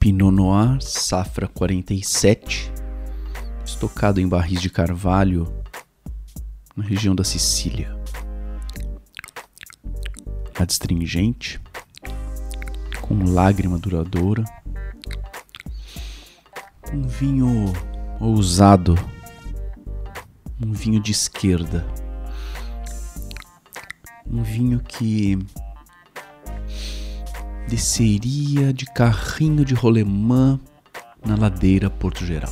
Pinot Noir, safra 47, estocado em barris de carvalho na região da Sicília. Adstringente, com lágrima duradoura. Um vinho ousado, um vinho de esquerda. Um vinho que desceria de carrinho de rolemã na ladeira Porto Geral.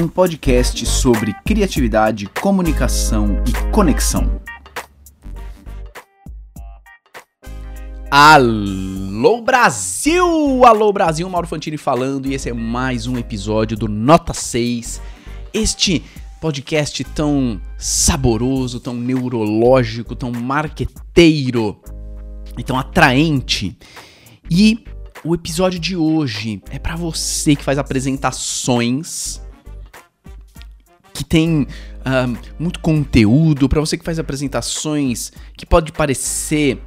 Um podcast sobre criatividade, comunicação e conexão. Alô Brasil! Alô Brasil, Mauro Fantini falando e esse é mais um episódio do Nota 6. Este podcast tão saboroso, tão neurológico, tão marqueteiro e tão atraente e o episódio de hoje é para você que faz apresentações, que tem uh, muito conteúdo, para você que faz apresentações que pode parecer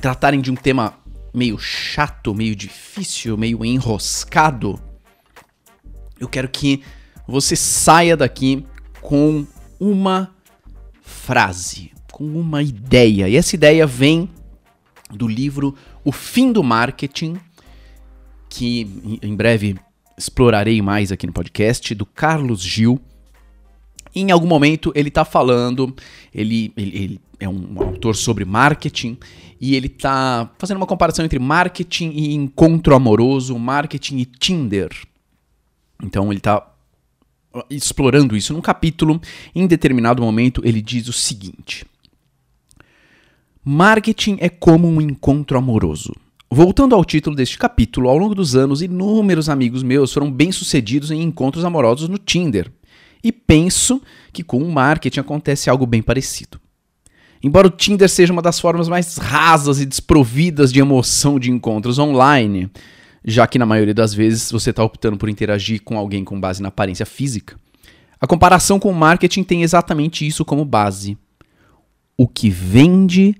tratarem de um tema meio chato, meio difícil, meio enroscado. Eu quero que você saia daqui com uma frase, com uma ideia. E essa ideia vem do livro O Fim do Marketing, que em breve explorarei mais aqui no podcast, do Carlos Gil. Em algum momento ele está falando, ele, ele, ele, é um autor sobre marketing e ele está fazendo uma comparação entre marketing e encontro amoroso, marketing e Tinder. Então ele está explorando isso num capítulo. Em determinado momento ele diz o seguinte: Marketing é como um encontro amoroso. Voltando ao título deste capítulo, ao longo dos anos, inúmeros amigos meus foram bem-sucedidos em encontros amorosos no Tinder. E penso que com o marketing acontece algo bem parecido. Embora o Tinder seja uma das formas mais rasas e desprovidas de emoção de encontros online, já que na maioria das vezes você está optando por interagir com alguém com base na aparência física, a comparação com o marketing tem exatamente isso como base. O que vende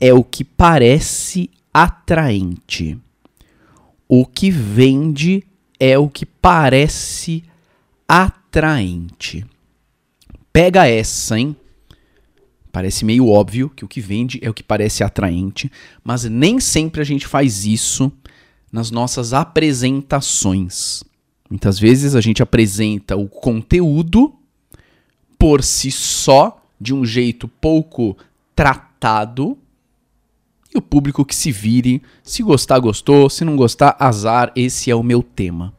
é o que parece atraente. O que vende é o que parece atraente. Pega essa, hein? Parece meio óbvio que o que vende é o que parece atraente, mas nem sempre a gente faz isso nas nossas apresentações. Muitas vezes a gente apresenta o conteúdo por si só, de um jeito pouco tratado, e o público que se vire. Se gostar, gostou. Se não gostar, azar. Esse é o meu tema.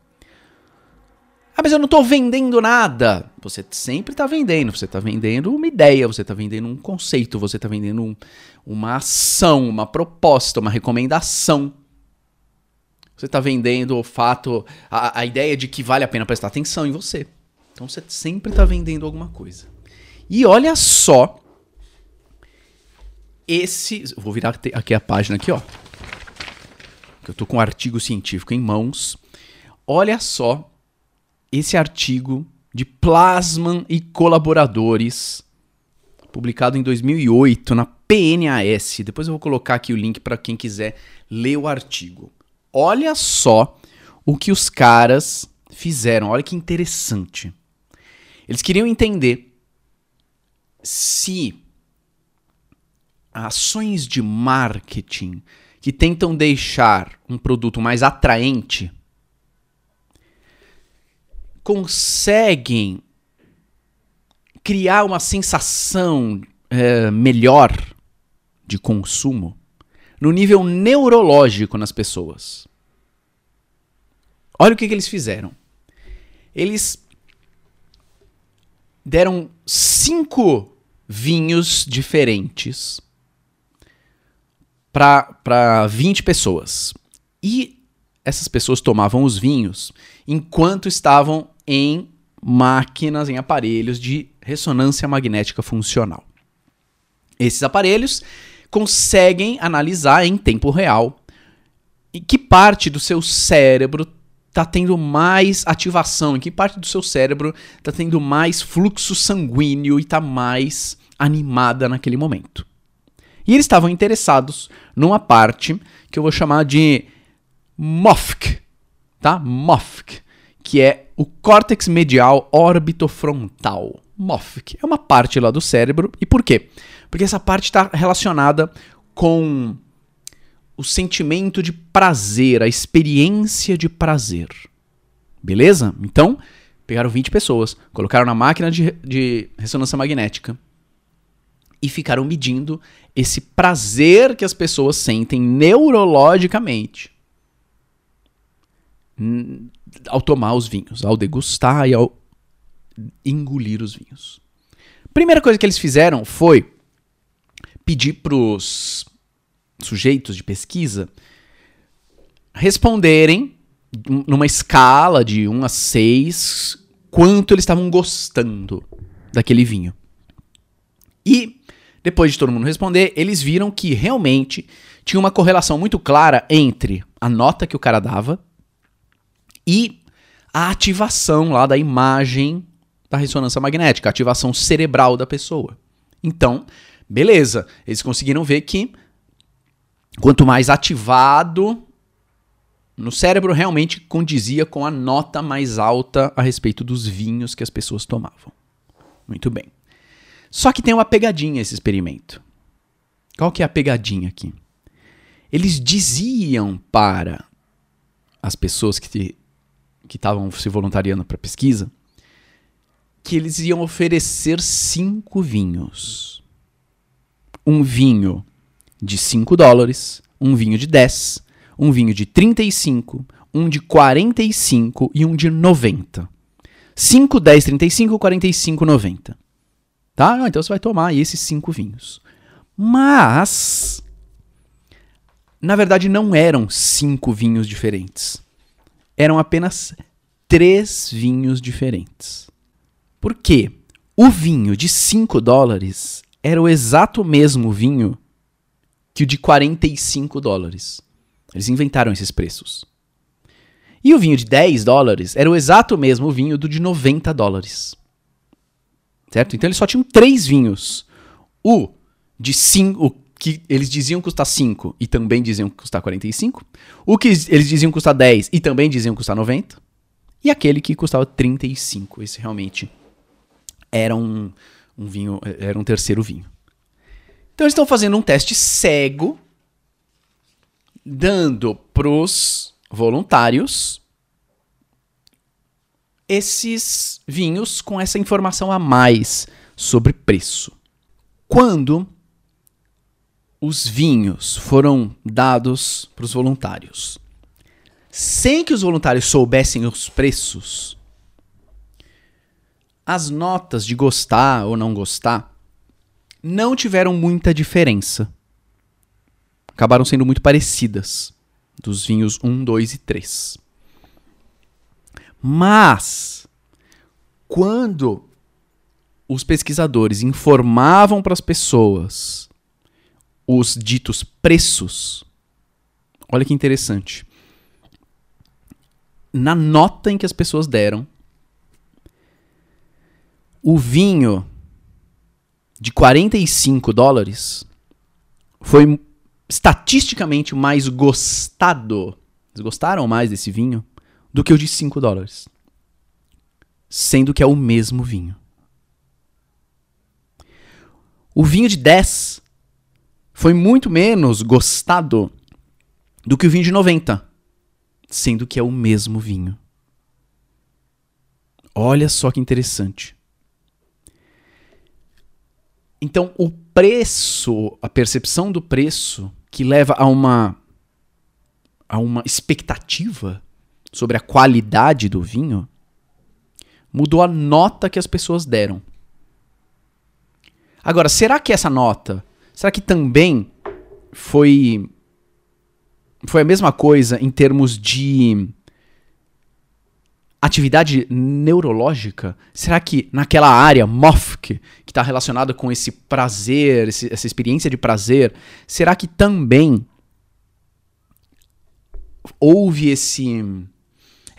Ah, mas eu não estou vendendo nada. Você sempre está vendendo. Você está vendendo uma ideia, você está vendendo um conceito, você está vendendo um, uma ação, uma proposta, uma recomendação. Você está vendendo o fato, a, a ideia de que vale a pena prestar atenção em você. Então você sempre está vendendo alguma coisa. E olha só esse. Vou virar aqui a página aqui, ó. Eu tô com um artigo científico em mãos. Olha só esse artigo de Plasman e colaboradores, publicado em 2008 na PNAS. Depois eu vou colocar aqui o link para quem quiser ler o artigo. Olha só o que os caras fizeram. Olha que interessante. Eles queriam entender se ações de marketing que tentam deixar um produto mais atraente conseguem criar uma sensação é, melhor de consumo no nível neurológico nas pessoas. Olha o que, que eles fizeram. Eles deram cinco vinhos diferentes para 20 pessoas. E essas pessoas tomavam os vinhos enquanto estavam em máquinas, em aparelhos de ressonância magnética funcional. Esses aparelhos conseguem analisar em tempo real em que parte do seu cérebro está tendo mais ativação, em que parte do seu cérebro está tendo mais fluxo sanguíneo e está mais animada naquele momento. E eles estavam interessados numa parte que eu vou chamar de MOFC, tá? MOFC, que é o córtex medial orbitofrontal. MOFC é uma parte lá do cérebro. E por quê? Porque essa parte está relacionada com o sentimento de prazer, a experiência de prazer. Beleza? Então, pegaram 20 pessoas, colocaram na máquina de, de ressonância magnética e ficaram medindo esse prazer que as pessoas sentem neurologicamente ao tomar os vinhos, ao degustar e ao engolir os vinhos. Primeira coisa que eles fizeram foi pedir para os sujeitos de pesquisa responderem numa escala de 1 a 6 quanto eles estavam gostando daquele vinho. E depois de todo mundo responder, eles viram que realmente tinha uma correlação muito clara entre a nota que o cara dava e a ativação lá da imagem da ressonância magnética, a ativação cerebral da pessoa. Então, beleza, eles conseguiram ver que quanto mais ativado no cérebro, realmente condizia com a nota mais alta a respeito dos vinhos que as pessoas tomavam. Muito bem. Só que tem uma pegadinha esse experimento. Qual que é a pegadinha aqui? Eles diziam para as pessoas que estavam se voluntariando para pesquisa que eles iam oferecer cinco vinhos. Um vinho de 5 dólares, um vinho de 10, um vinho de 35, um de 45 e um de 90. 5, 10, 35, 45, 90. Tá? Então você vai tomar esses cinco vinhos. Mas, na verdade, não eram cinco vinhos diferentes. Eram apenas três vinhos diferentes. Por quê? O vinho de 5 dólares era o exato mesmo vinho que o de 45 dólares. Eles inventaram esses preços. E o vinho de 10 dólares era o exato mesmo vinho do de 90 dólares. Certo? Então eles só tinham três vinhos. O de 5, o que eles diziam custar 5 e também diziam custar 45. O que eles diziam custar 10 e também diziam custar 90. E aquele que custava 35. Esse realmente era um, um vinho, era um terceiro vinho. Então eles estão fazendo um teste cego, dando pros voluntários esses vinhos com essa informação a mais sobre preço. Quando os vinhos foram dados para os voluntários, sem que os voluntários soubessem os preços, as notas de gostar ou não gostar não tiveram muita diferença. Acabaram sendo muito parecidas dos vinhos 1, 2 e 3. Mas, quando os pesquisadores informavam para as pessoas os ditos preços, olha que interessante. Na nota em que as pessoas deram, o vinho de 45 dólares foi estatisticamente mais gostado. Eles gostaram mais desse vinho do que o de 5 dólares. Sendo que é o mesmo vinho. O vinho de 10 foi muito menos gostado do que o vinho de 90, sendo que é o mesmo vinho. Olha só que interessante. Então, o preço, a percepção do preço, que leva a uma, a uma expectativa sobre a qualidade do vinho, mudou a nota que as pessoas deram. Agora, será que essa nota, será que também foi foi a mesma coisa em termos de atividade neurológica? Será que naquela área MOFC, que está relacionada com esse prazer, esse, essa experiência de prazer, será que também houve esse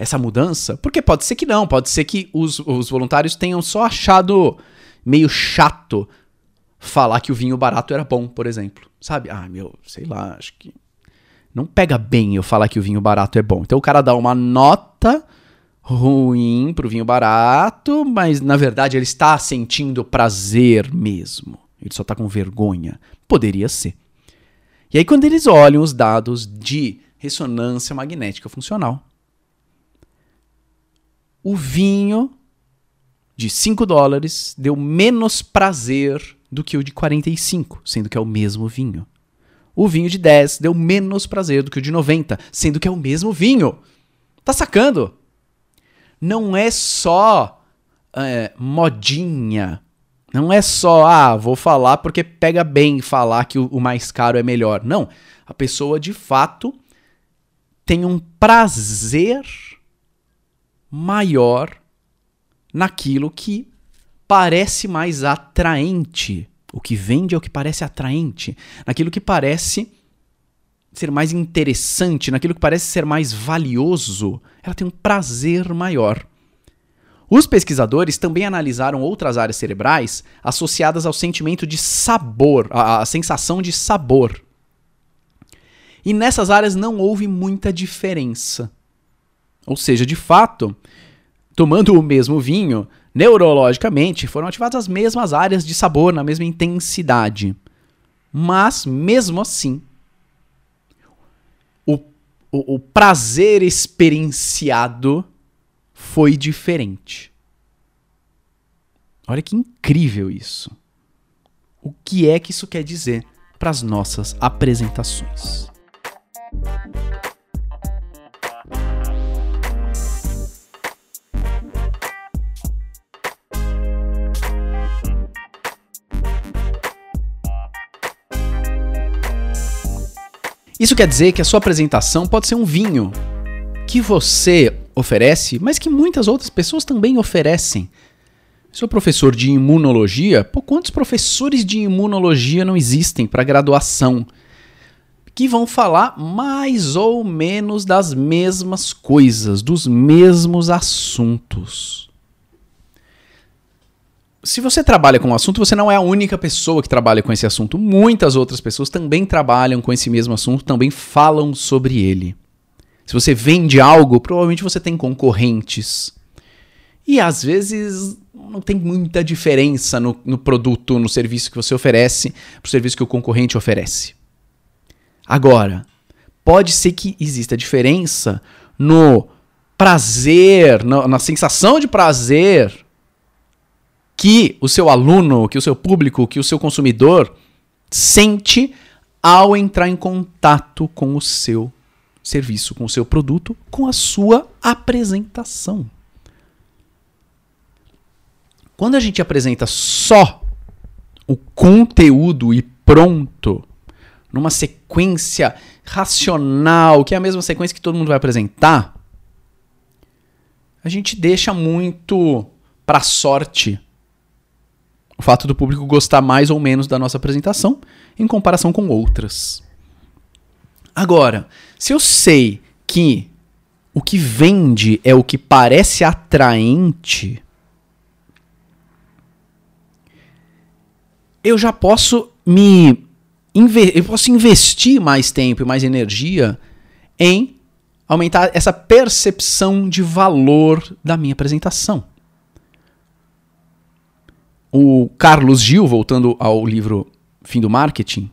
essa mudança? Porque pode ser que não, pode ser que os, os voluntários tenham só achado meio chato falar que o vinho barato era bom, por exemplo. Sabe? Ah, meu, sei lá, acho que Não pega bem eu falar que o vinho barato é bom. Então o cara dá uma nota ruim pro vinho barato, mas na verdade ele está sentindo prazer mesmo. Ele só está com vergonha. Poderia ser. E aí, quando eles olham os dados de ressonância magnética funcional, o vinho de 5 dólares deu menos prazer do que o de 45, sendo que é o mesmo vinho. O vinho de 10 deu menos prazer do que o de 90, sendo que é o mesmo vinho. Tá sacando? Não é só é, modinha. Não é só, ah, vou falar porque pega bem falar que o, o mais caro é melhor. Não. A pessoa de fato tem um prazer maior naquilo que parece mais atraente. O que vende é o que parece atraente, naquilo que parece ser mais interessante, naquilo que parece ser mais valioso. Ela tem um prazer maior. Os pesquisadores também analisaram outras áreas cerebrais associadas ao sentimento de sabor, a sensação de sabor. E nessas áreas não houve muita diferença. Ou seja, de fato, tomando o mesmo vinho, neurologicamente foram ativadas as mesmas áreas de sabor na mesma intensidade. Mas, mesmo assim, o, o, o prazer experienciado foi diferente. Olha que incrível isso. O que é que isso quer dizer para as nossas apresentações? Isso quer dizer que a sua apresentação pode ser um vinho que você oferece, mas que muitas outras pessoas também oferecem. Sou professor de imunologia, pô, quantos professores de imunologia não existem para graduação? Que vão falar mais ou menos das mesmas coisas, dos mesmos assuntos se você trabalha com um assunto, você não é a única pessoa que trabalha com esse assunto. Muitas outras pessoas também trabalham com esse mesmo assunto, também falam sobre ele. Se você vende algo, provavelmente você tem concorrentes. E às vezes não tem muita diferença no, no produto, no serviço que você oferece, para o serviço que o concorrente oferece. Agora, pode ser que exista diferença no prazer, no, na sensação de prazer que o seu aluno, que o seu público, que o seu consumidor sente ao entrar em contato com o seu serviço, com o seu produto, com a sua apresentação. Quando a gente apresenta só o conteúdo e pronto, numa sequência racional, que é a mesma sequência que todo mundo vai apresentar, a gente deixa muito para sorte o fato do público gostar mais ou menos da nossa apresentação em comparação com outras. Agora, se eu sei que o que vende é o que parece atraente, eu já posso me eu posso investir mais tempo e mais energia em aumentar essa percepção de valor da minha apresentação. O Carlos Gil, voltando ao livro Fim do Marketing,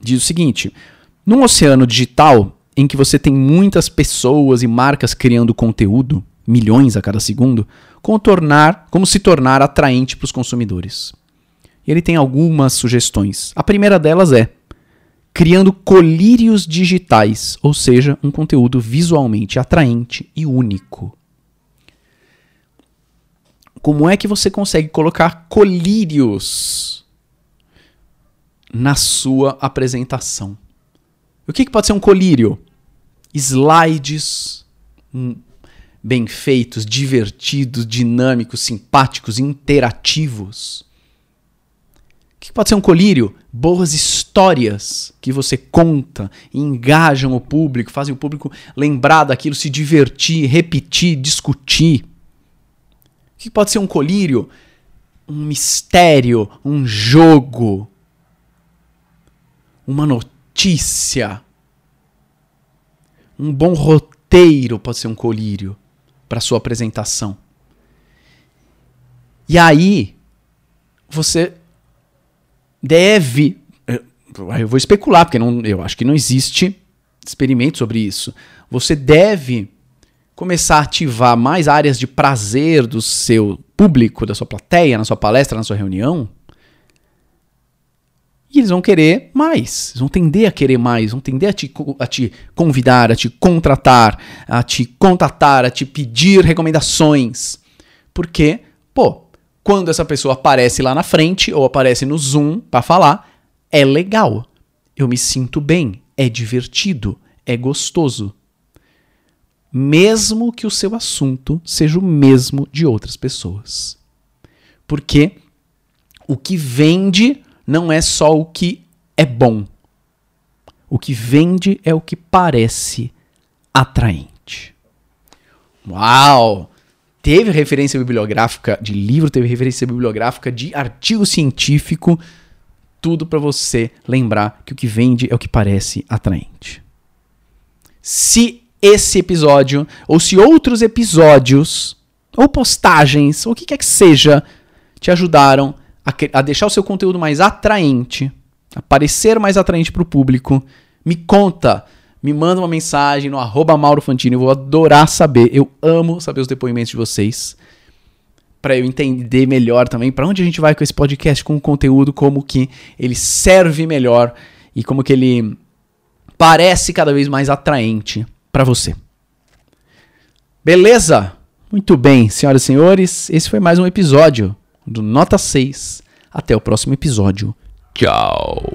diz o seguinte: num oceano digital em que você tem muitas pessoas e marcas criando conteúdo, milhões a cada segundo, como, tornar, como se tornar atraente para os consumidores. E ele tem algumas sugestões. A primeira delas é criando colírios digitais, ou seja, um conteúdo visualmente atraente e único como é que você consegue colocar colírios na sua apresentação? O que, que pode ser um colírio? Slides hum, bem feitos, divertidos, dinâmicos, simpáticos, interativos. O que, que pode ser um colírio? Boas histórias que você conta, engajam o público, fazem o público lembrar daquilo, se divertir, repetir, discutir que pode ser um colírio? Um mistério, um jogo, uma notícia. Um bom roteiro pode ser um colírio para sua apresentação. E aí você deve, eu vou especular porque não, eu acho que não existe experimento sobre isso. Você deve começar a ativar mais áreas de prazer do seu público, da sua plateia, na sua palestra, na sua reunião. E eles vão querer mais, eles vão tender a querer mais, vão tender a te, a te convidar, a te contratar, a te contatar, a te pedir recomendações. Porque, pô, quando essa pessoa aparece lá na frente ou aparece no Zoom para falar, é legal. Eu me sinto bem, é divertido, é gostoso mesmo que o seu assunto seja o mesmo de outras pessoas. Porque o que vende não é só o que é bom. O que vende é o que parece atraente. Uau! Teve referência bibliográfica de livro, teve referência bibliográfica de artigo científico, tudo para você lembrar que o que vende é o que parece atraente. Se esse episódio, ou se outros episódios, ou postagens, ou o que quer que seja, te ajudaram a, a deixar o seu conteúdo mais atraente, a parecer mais atraente para o público, me conta. Me manda uma mensagem no arroba Mauro Fantini. Eu vou adorar saber. Eu amo saber os depoimentos de vocês. para eu entender melhor também para onde a gente vai com esse podcast, com o conteúdo, como que ele serve melhor e como que ele parece cada vez mais atraente para você. Beleza? Muito bem, senhoras e senhores, esse foi mais um episódio do Nota 6. Até o próximo episódio. Tchau.